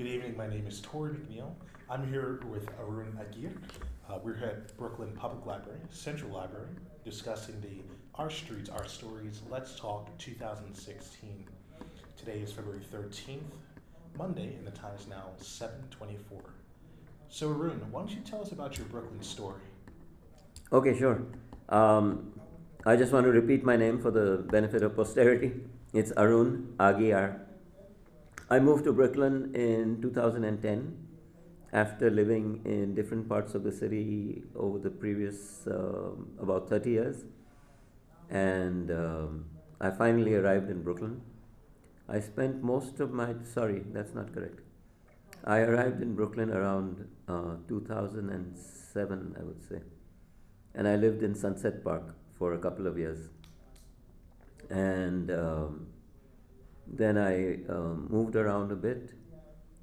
Good evening. My name is Tori McNeil. I'm here with Arun Agir. Uh, we're at Brooklyn Public Library, Central Library, discussing the Our Streets, Our Stories Let's Talk 2016. Today is February 13th, Monday, and the time is now 7:24. So Arun, why don't you tell us about your Brooklyn story? Okay, sure. Um, I just want to repeat my name for the benefit of posterity. It's Arun Agiar. I moved to Brooklyn in 2010 after living in different parts of the city over the previous um about 30 years. And um, I finally arrived in Brooklyn. I spent most of my, sorry, that's not correct. I arrived in Brooklyn around uh, 2007, I would say. And I lived in Sunset Park for a couple of years. And um, then I um, moved around a bit.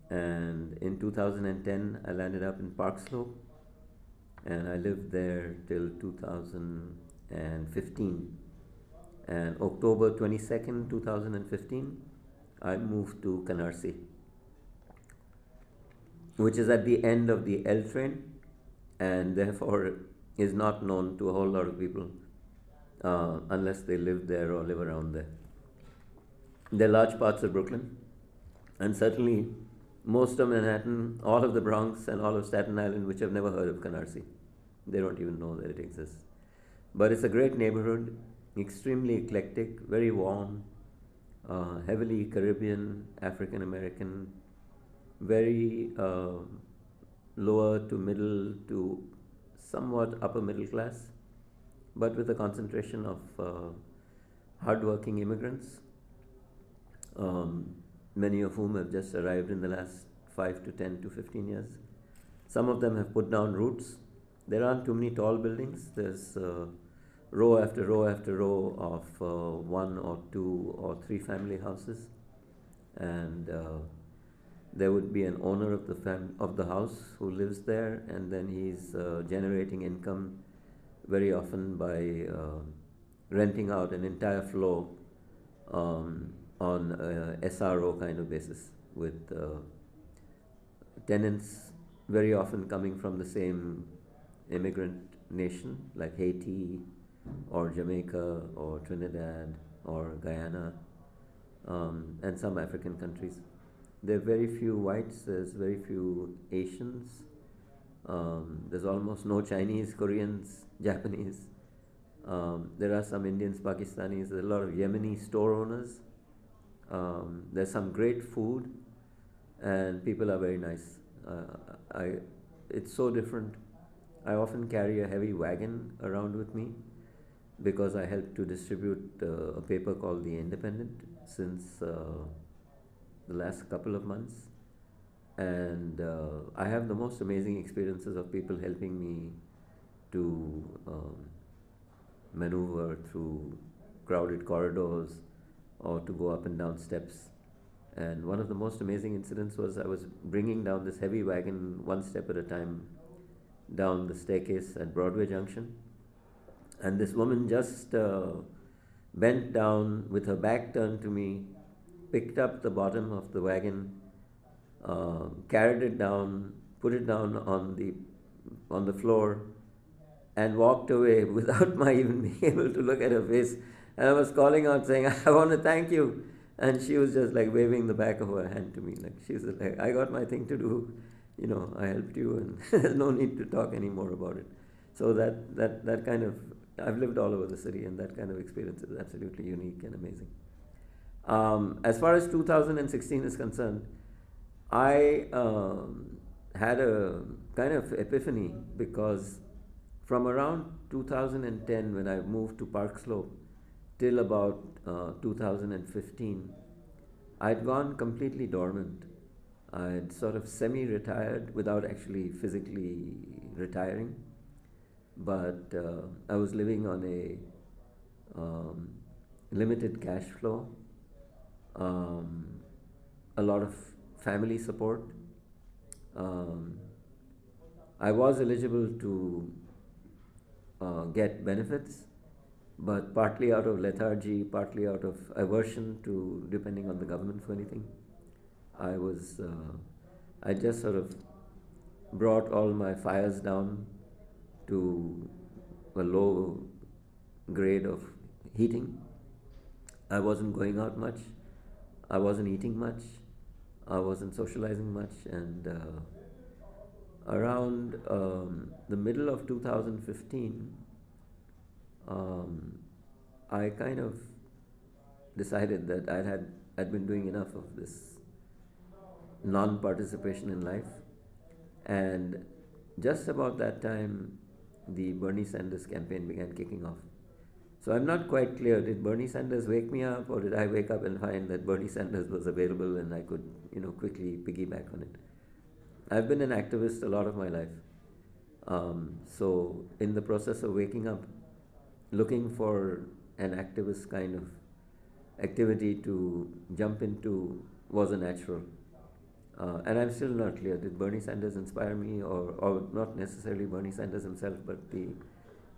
And in 2010, I landed up in Park Slope. And I lived there till 2015. And October 22nd, 2015, I moved to Canarsie, which is at the end of the L train and therefore is not known to a whole lot of people uh, unless they live there or live around there. There are large parts of Brooklyn, and certainly most of Manhattan, all of the Bronx, and all of Staten Island, which have never heard of Canarsie. They don't even know that it exists. But it's a great neighborhood, extremely eclectic, very warm, uh, heavily Caribbean, African American, very uh, lower to middle to somewhat upper middle class, but with a concentration of uh, hardworking immigrants, um, many of whom have just arrived in the last 5 to 10 to 15 years. Some of them have put down roots. There aren't too many tall buildings. There's uh, row after row after row of uh, one or two or three family houses, and uh, there would be an owner of the fam- of the house who lives there, and then he's uh, generating income very often by uh, renting out an entire floor um, on a SRO kind of basis with uh, tenants very often coming from the same immigrant nation like Haiti or Jamaica or Trinidad or Guyana um, and some African countries. There are very few whites, there's very few Asians, um, there's almost no Chinese, Koreans, Japanese. Um, there are some Indians, Pakistanis, a lot of Yemeni store owners. Um, there's some great food, and people are very nice. Uh, I, it's so different. I often carry a heavy wagon around with me because I help to distribute uh, a paper called The Indypendent since uh, the last couple of months. And uh, I have the most amazing experiences of people helping me to um, maneuver through crowded corridors or to go up and down steps. And one of the most amazing incidents was I was bringing down this heavy wagon one step at a time down the staircase at Broadway Junction. And this woman just uh, bent down with her back turned to me, picked up the bottom of the wagon, uh, carried it down, put it down on the on the floor, and walked away without my even being able to look at her face. And I was calling out saying, I want to thank you. And she was just like waving the back of her hand to me. Like she was like, I got my thing to do. You know, I helped you and there's no need to talk anymore about it. So that, that, that kind of, I've lived all over the city and that kind of experience is absolutely unique and amazing. Um, as far as 2016 is concerned, I um, had a kind of epiphany because from around 2010 when I moved to Park Slope till about uh, 2015, I'd gone completely dormant. I'd sort of semi retired without actually physically retiring, but uh, I was living on a um, limited cash flow, um, a lot of family support. Um, I was eligible to uh, get benefits, but partly out of lethargy, partly out of aversion to depending on the government for anything. I was uh, I just sort of brought all my fires down to a low grade of heating. I wasn't going out much. I wasn't eating much. I wasn't socializing much. And uh, around um, the middle of 2015, um, I kind of decided that I had I'd been doing enough of this non-participation in life, and just about that time, the Bernie Sanders campaign began kicking off. So I'm not quite clear. Did Bernie Sanders wake me up, or did I wake up and find that Bernie Sanders was available and I could, you know, quickly piggyback on it? I've been an activist a lot of my life. Um, so in the process of waking up, looking for an activist kind of activity to jump into was a natural. Uh, and I'm still not clear. Did Bernie Sanders inspire me, or, or not necessarily Bernie Sanders himself, but the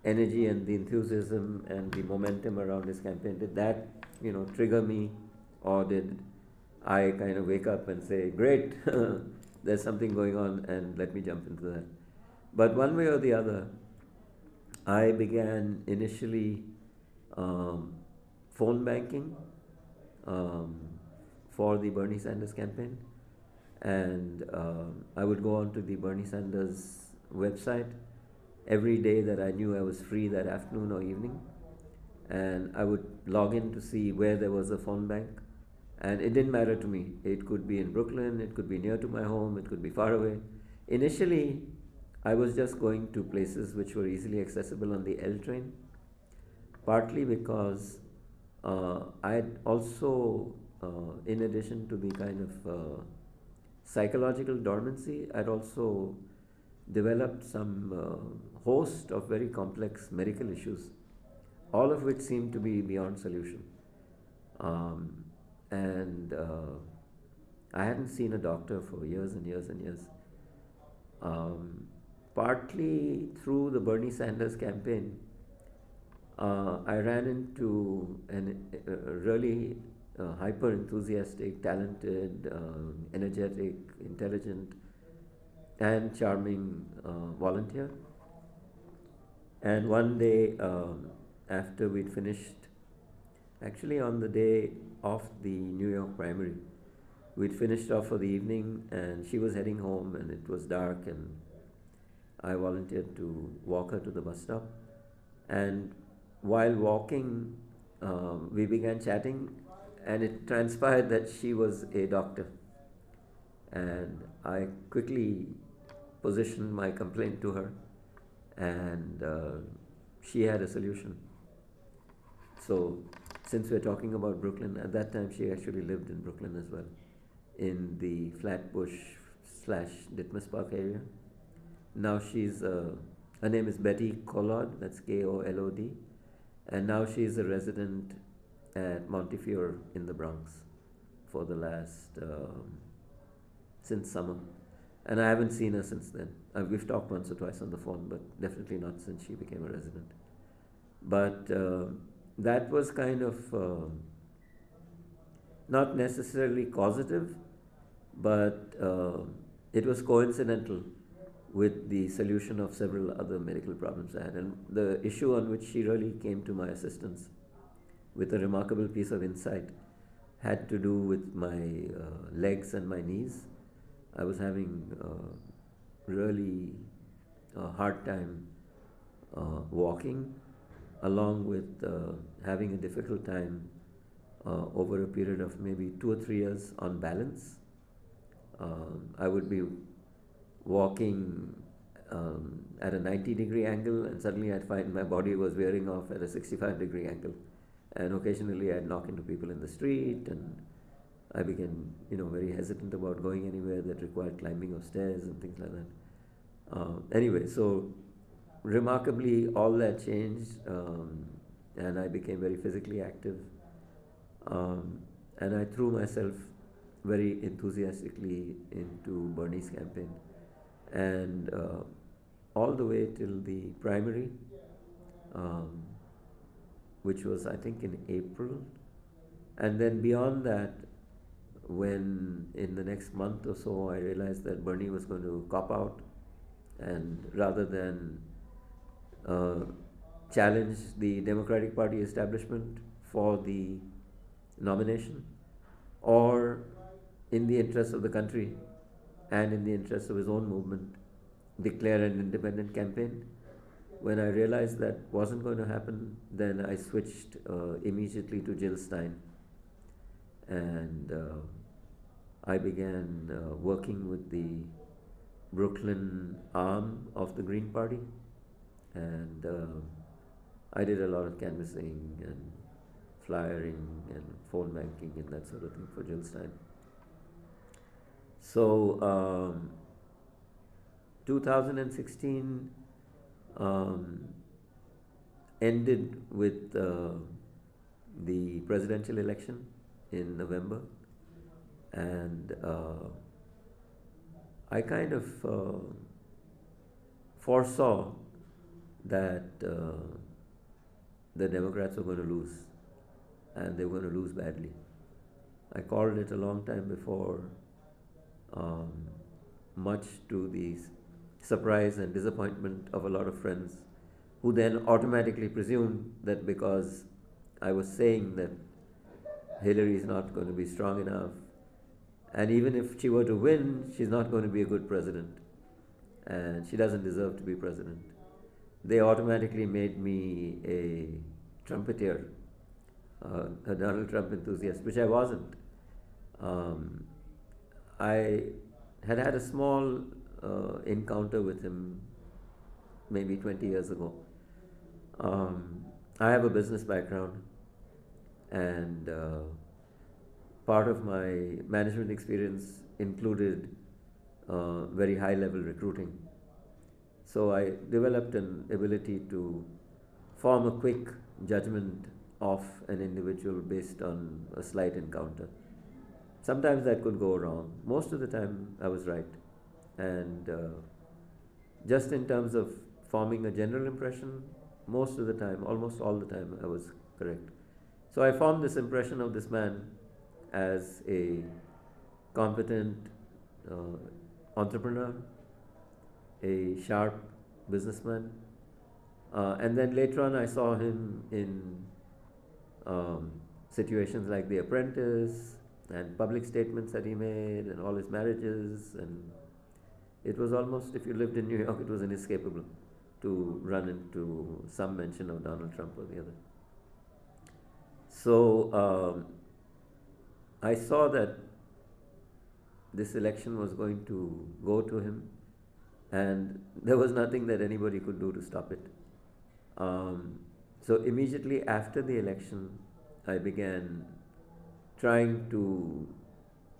energy and the enthusiasm and the momentum around his campaign? Did that, you know, trigger me, or did I kind of wake up and say, "Great, there's something going on, and let me jump into that"? But one way or the other, I began initially um, phone banking um, for the Bernie Sanders campaign and uh, I would go on to the Bernie Sanders website every day that I knew I was free that afternoon or evening, and I would log in to see where there was a phone bank. And it didn't matter to me. It could be in Brooklyn, it could be near to my home, it could be far away. Initially, I was just going to places which were easily accessible on the L train, partly because uh, I also, uh, in addition to the kind of uh, psychological dormancy, I'd also developed some uh, host of very complex medical issues, all of which seemed to be beyond solution. Um, and uh, I hadn't seen a doctor for years and years and years. Um, partly through the Bernie Sanders campaign, uh, I ran into a really uh, hyper enthusiastic, talented, uh, energetic, intelligent, and charming uh, volunteer. And one day, um, after we'd finished, actually on the day of the New York primary, we'd finished off for the evening, and she was heading home, and it was dark, and I volunteered to walk her to the bus stop. And while walking, um, we began chatting, and it transpired that she was a doctor. And I quickly positioned my complaint to her, and uh, she had a solution. So, since we're talking about Brooklyn, at that time she actually lived in Brooklyn as well, in the Flatbush slash Ditmas Park area. Now she's, uh, her name is Betty Kolod, that's K O L O D, and now she's a resident at Montefiore in the Bronx for the last um, since summer, and I haven't seen her since then. Uh, we've talked once or twice on the phone, but definitely not since she became a resident. But uh, that was kind of uh, not necessarily causative, but uh, it was coincidental with the solution of several other medical problems I had. And the issue on which she really came to my assistance with a remarkable piece of insight had to do with my uh, legs and my knees. I was having uh, really a hard time uh, walking, along with uh, having a difficult time uh, over a period of maybe two or three years on balance. Um, I would be walking um, at a 90 degree angle, and suddenly I'd find my body was wearing off at a 65 degree angle and occasionally I'd knock into people in the street and I began, you know, very hesitant about going anywhere that required climbing of stairs and things like that. Uh, anyway, so remarkably, all that changed, um, and I became very physically active. Um, and I threw myself very enthusiastically into Bernie's campaign, and uh, all the way till the primary. Um, which was, I think, in April. And then beyond that, when in the next month or so I realized that Bernie was going to cop out, and rather than uh, challenge the Democratic Party establishment for the nomination, or in the interest of the country and in the interest of his own movement, declare an independent campaign. When I realized that wasn't going to happen, then I switched uh, immediately to Jill Stein and uh, I began uh, working with the Brooklyn arm of the Green Party, and uh, I did a lot of canvassing and flyering and phone banking and that sort of thing for Jill Stein. So, um, 2016 um, ended with uh, the presidential election in November, and uh, I kind of uh, foresaw that uh, the Democrats were going to lose, and they were going to lose badly. I called it a long time before, um, much to the surprise and disappointment of a lot of friends who then automatically presumed that because I was saying that Hillary is not going to be strong enough. And even if she were to win, she's not going to be a good president. And she doesn't deserve to be president. They automatically made me a trumpeter, uh, a Donald Trump enthusiast, which I wasn't. Um, I had had a small uh, encounter with him maybe 20 years ago. Um, I have a business background and uh, part of my management experience included uh, very high level recruiting. So I developed an ability to form a quick judgment of an individual based on a slight encounter. Sometimes that could go wrong. Most of the time, I was right. And uh, just in terms of forming a general impression, most of the time, almost all the time, I was correct. So I formed this impression of this man as a competent uh, entrepreneur, a sharp businessman. Uh, and then later on, I saw him in um, situations like The Apprentice and public statements that he made and all his marriages. And it was almost, if you lived in New York, it was inescapable to run into some mention of Donald Trump or the other. So um, I saw that this election was going to go to him, and there was nothing that anybody could do to stop it. Um, so immediately after the election, I began trying to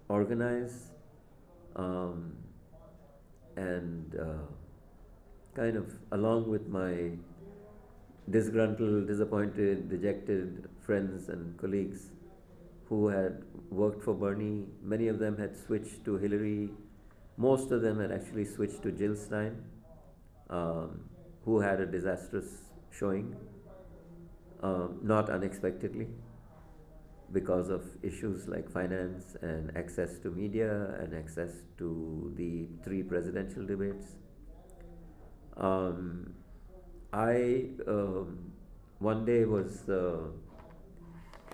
organize um, and uh, kind of along with my disgruntled, disappointed, dejected friends and colleagues who had worked for Bernie. Many of them had switched to Hillary. Most of them had actually switched to Jill Stein, um, who had a disastrous showing, um, not unexpectedly, because of issues like finance and access to media and access to the three presidential debates. Um, I um, one day was uh,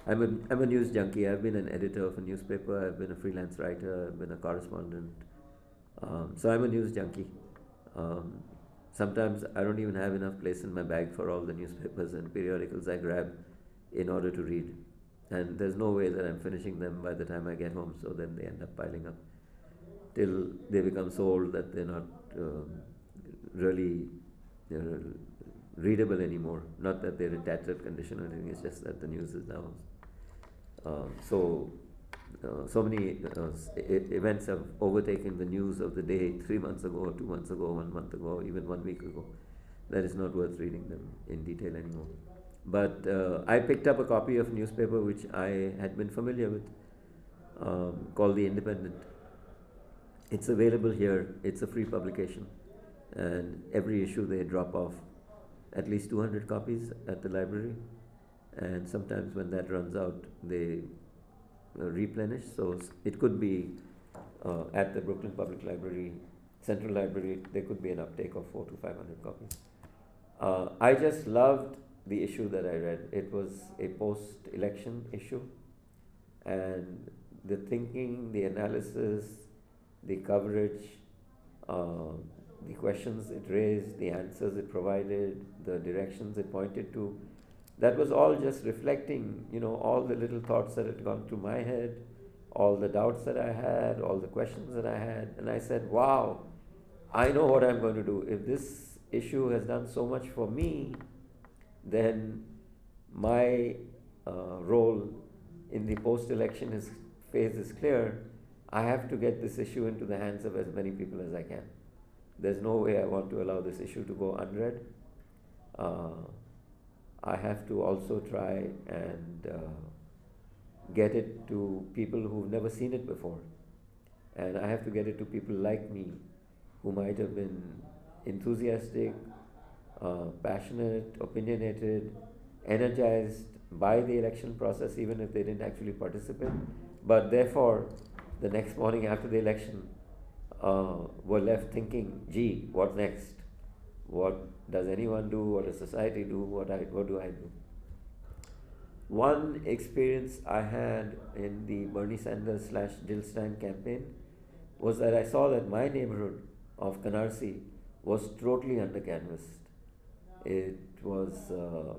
I'm a I'm a news junkie. I've been an editor of a newspaper. I've been a freelance writer. I've been a correspondent. Um, so I'm a news junkie. Um, sometimes I don't even have enough place in my bag for all the newspapers and periodicals I grab in order to read. And there's no way that I'm finishing them by the time I get home. So then they end up piling up till they become so old that they're not um, really know, readable anymore. Not that they're in tattered condition or anything. It's just that the news is now um, so, uh, so many uh, events have overtaken the news of the day three months ago, two months ago, one month ago, even one week ago. That is not worth reading them in detail anymore. But uh, I picked up a copy of newspaper which I had been familiar with, um, called The Indypendent. It's available here. It's a free publication, and every issue they drop off at least 200 copies at the library and sometimes when that runs out, they uh, replenished. So it could be uh, at the Brooklyn Public Library, Central Library, there could be an uptake of four to five hundred copies. Uh, I just loved the issue that I read. It was a post-election issue, and the thinking, the analysis, the coverage, uh, the questions it raised, the answers it provided, the directions it pointed to, that was all just reflecting, you know, all the little thoughts that had gone through my head, all the doubts that I had, all the questions that I had, and I said, wow, I know what I'm going to do. If this issue has done so much for me, then my uh, role in the post election phase is clear. I have to get this issue into the hands of as many people as I can. There's no way I want to allow this issue to go unread. Uh, I have to also try and uh, get it to people who've never seen it before. And I have to get it to people like me who might have been enthusiastic, uh, passionate, opinionated, energized by the election process, even if they didn't actually participate. But therefore, the next morning after the election, uh, were left thinking, gee, what next? What does anyone do? What does society do? What, I, what do I do? One experience I had in the Bernie Sanders slash Jill Stein campaign was that I saw that my neighborhood of Canarsie was totally under canvassed. It was uh,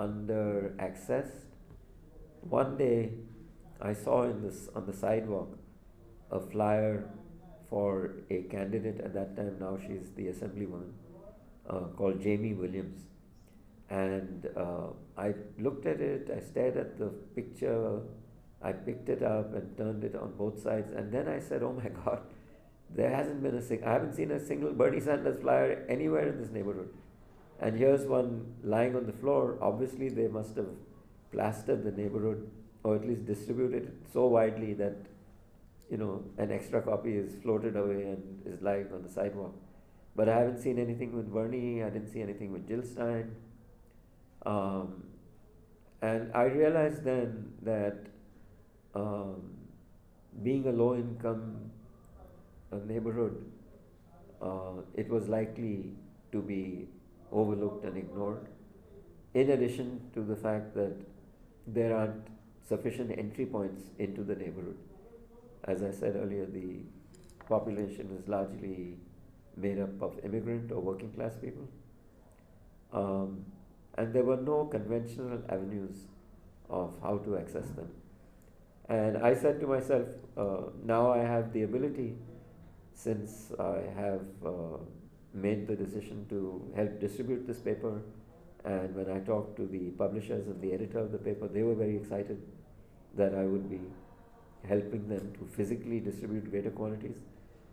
under accessed. One day I saw in this on the sidewalk a flyer for a candidate at that time, now she's the assemblywoman, uh, called Jaime Williams. And uh, I looked at it, I stared at the picture, I picked it up and turned it on both sides, and then I said, Oh my God, there hasn't been a single, I haven't seen a single Bernie Sanders flyer anywhere in this neighborhood. And here's one lying on the floor. Obviously, they must have plastered the neighborhood or at least distributed it so widely that you know, an extra copy is floated away and is lying on the sidewalk. But I haven't seen anything with Bernie, I didn't see anything with Jill Stein. Um, and I realized then that um, being a low income uh, neighborhood, uh, it was likely to be overlooked and ignored. In addition to the fact that there aren't sufficient entry points into the neighborhood as I said earlier, the population is largely made up of immigrant or working class people. Um, and there were no conventional avenues of how to access them. And I said to myself, uh, now I have the ability, since I have uh, made the decision to help distribute this paper, and when I talked to the publishers and the editor of the paper, they were very excited that I would be helping them to physically distribute greater quantities.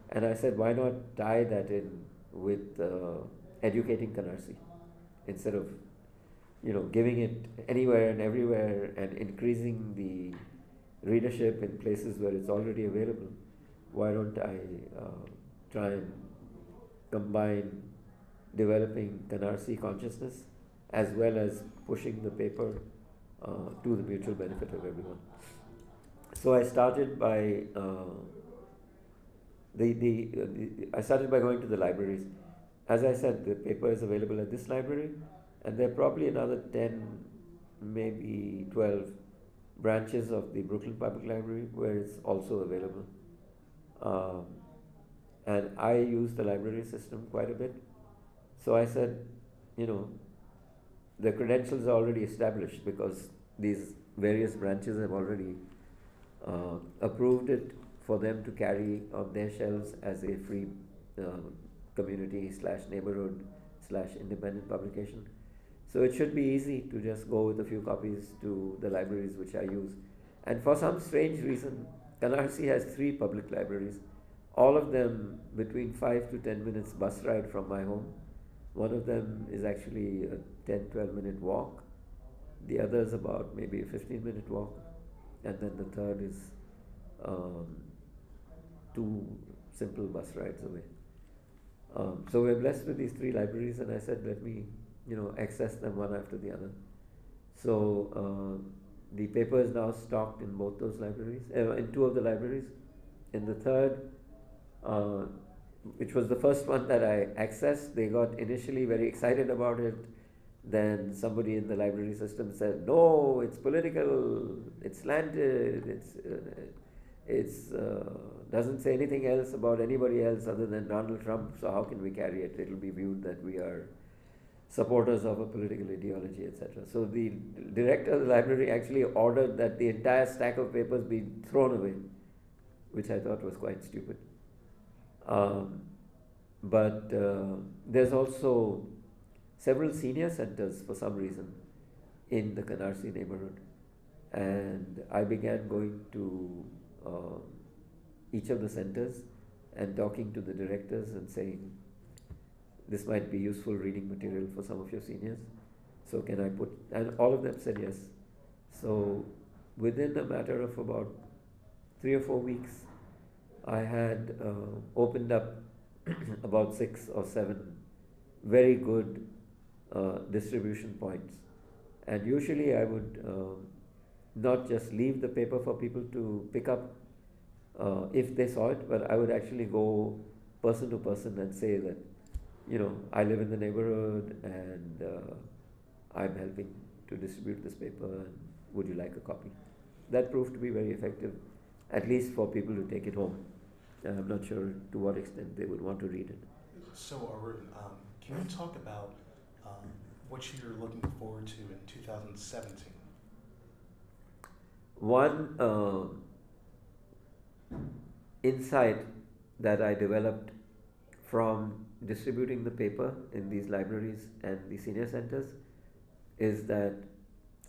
And I said, why not tie that in with uh, educating Canarsie instead of, you know, giving it anywhere and everywhere and increasing the readership in places where it's already available. Why don't I uh, try and combine developing Canarsie consciousness as well as pushing the paper uh, to the mutual benefit of everyone? So I started by uh, the, the, uh, the, I started by going to the libraries. As I said, the paper is available at this library, and there are probably another 10, maybe 12 branches of the Brooklyn Public Library where it's also available. Um, and I use the library system quite a bit. So I said, you know, the credentials are already established because these various branches have already uh, approved it for them to carry on their shelves as a free uh, community slash neighborhood slash independent publication. So it should be easy to just go with a few copies to the libraries which I use. And for some strange reason, Canarsie has three public libraries, all of them between 5 to 10 minutes bus ride from my home. One of them is actually a 10 12 minute walk, the other is about maybe a 15 minute walk and then the third is um, two simple bus rides away. Um, so we're blessed with these three libraries, and I said, let me, you know, access them one after the other. So uh, the paper is now stocked in both those libraries, uh, in two of the libraries. In the third, uh, which was the first one that I accessed, they got initially very excited about it. Then somebody in the library system said, "No, it's political. It's slanted. It's uh, it's uh, doesn't say anything else about anybody else other than Donald Trump. So how can we carry it? It'll be viewed that we are." supporters of a political ideology, etc. So the director of the library actually ordered that the entire stack of papers be thrown away, which I thought was quite stupid. Um, but uh, there's also several senior centers for some reason in the Canarsie neighborhood, and I began going to uh, each of the centers and talking to the directors and saying, this might be useful reading material for some of your seniors. So can I put, and all of them said yes. So within a matter of about three or four weeks, I had uh, opened up about six or seven very good uh, distribution points. And usually I would uh, not just leave the paper for people to pick up uh, if they saw it, but I would actually go person to person and say that you know, I live in the neighborhood and uh, I'm helping to distribute this paper and would you like a copy? That proved to be very effective, at least for people to take it home. I'm not sure to what extent they would want to read it. So, Arun, um, can you talk about um, what you're looking forward to in 2017? One uh, insight that I developed from distributing the paper in these libraries and the senior centers is that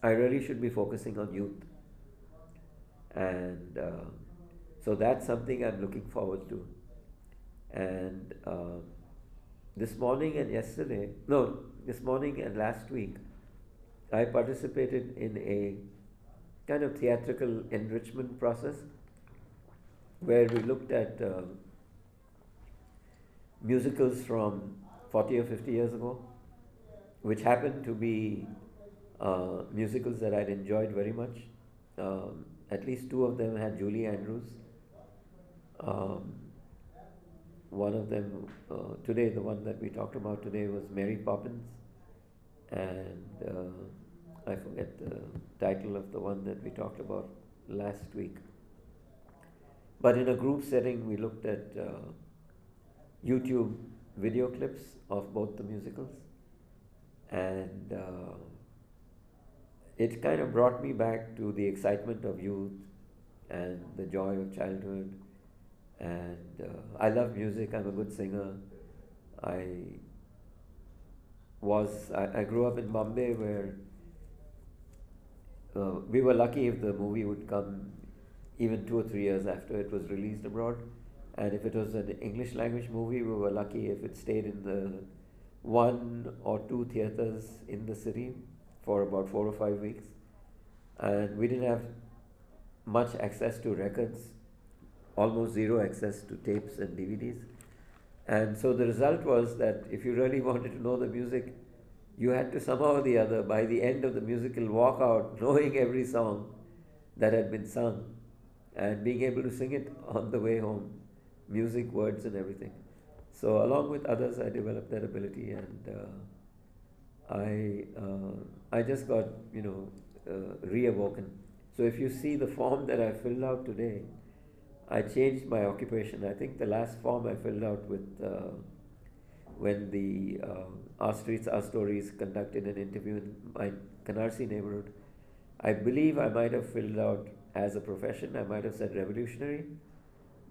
I really should be focusing on youth. And uh, so that's something I'm looking forward to. And uh, this morning and yesterday, no, this morning and last week, I participated in a kind of theatrical enrichment process where we looked at uh, musicals from 40 or 50 years ago, which happened to be uh, musicals that I'd enjoyed very much. Um, at least two of them had Julie Andrews. Um, one of them, uh, today, the one that we talked about today was Mary Poppins, and uh, I forget the title of the one that we talked about last week. But in a group setting, we looked at uh, YouTube video clips of both the musicals, and uh, it kind of brought me back to the excitement of youth and the joy of childhood. And uh, I love music. I'm a good singer. I was I, I grew up in Bombay where uh, we were lucky if the movie would come even two or three years after it was released abroad. And if it was an English language movie, we were lucky if it stayed in the one or two theaters in the city for about four or five weeks. And we didn't have much access to records, almost zero access to tapes and DVDs. And so the result was that if you really wanted to know the music, you had to somehow or the other, by the end of the musical, walk out knowing every song that had been sung and being able to sing it on the way home music, words, and everything. So, along with others, I developed that ability, and uh, I uh, I just got you know uh, reawoken. So, if you see the form that I filled out today, I changed my occupation. I think the last form I filled out with uh, when the uh, Our Streets, Our Stories conducted an interview in my Canarsie neighborhood. I believe I might have filled out as a profession. I might have said revolutionary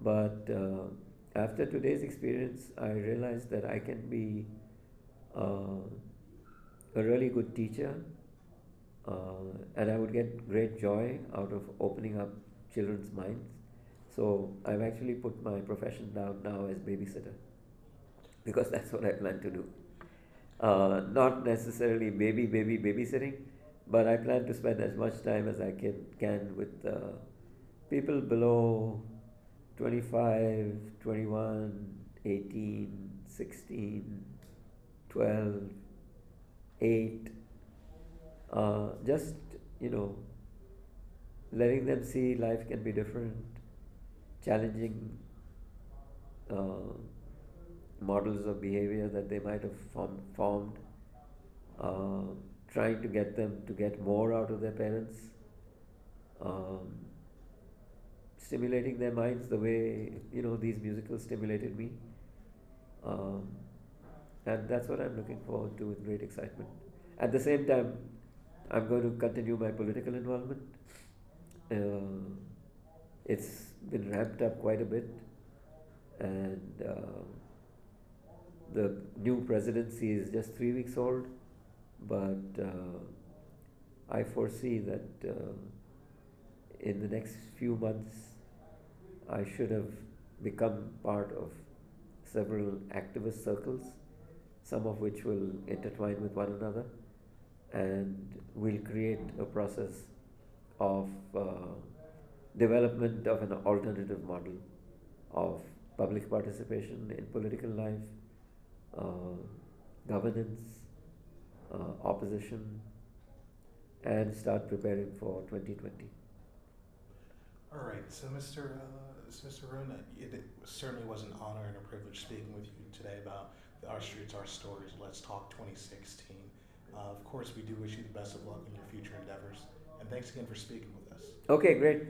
but uh, after today's experience, I realized that I can be uh, a really good teacher uh, and I would get great joy out of opening up children's minds. So I've actually put my profession down now as babysitter because that's what I plan to do. Uh, not necessarily baby, baby, babysitting, but I plan to spend as much time as I can, can with uh, people below 25, 21, 18, 16, 12, 8. Uh, just, you know, letting them see life can be different, challenging uh, models of behavior that they might have form, formed, uh, trying to get them to get more out of their parents, um, stimulating their minds the way you know these musicals stimulated me. Um, and that's what I'm looking forward to with great excitement. At the same time, I'm going to continue my political involvement. Uh, it's been ramped up quite a bit, and uh, the new presidency is just three weeks old, but uh, I foresee that uh, in the next few months I should have become part of several activist circles some of which will intertwine with one another and will create a process of uh, development of an alternative model of public participation in political life, uh, governance, uh, opposition, and start preparing for 2020. All right, so Mr. Uh, Mr. It, it certainly was an honor and a privilege speaking with you today about our Streets, Our Stories, Let's Talk 2016. Uh, of course, we do wish you the best of luck in your future endeavors. And thanks again for speaking with us. Okay, great.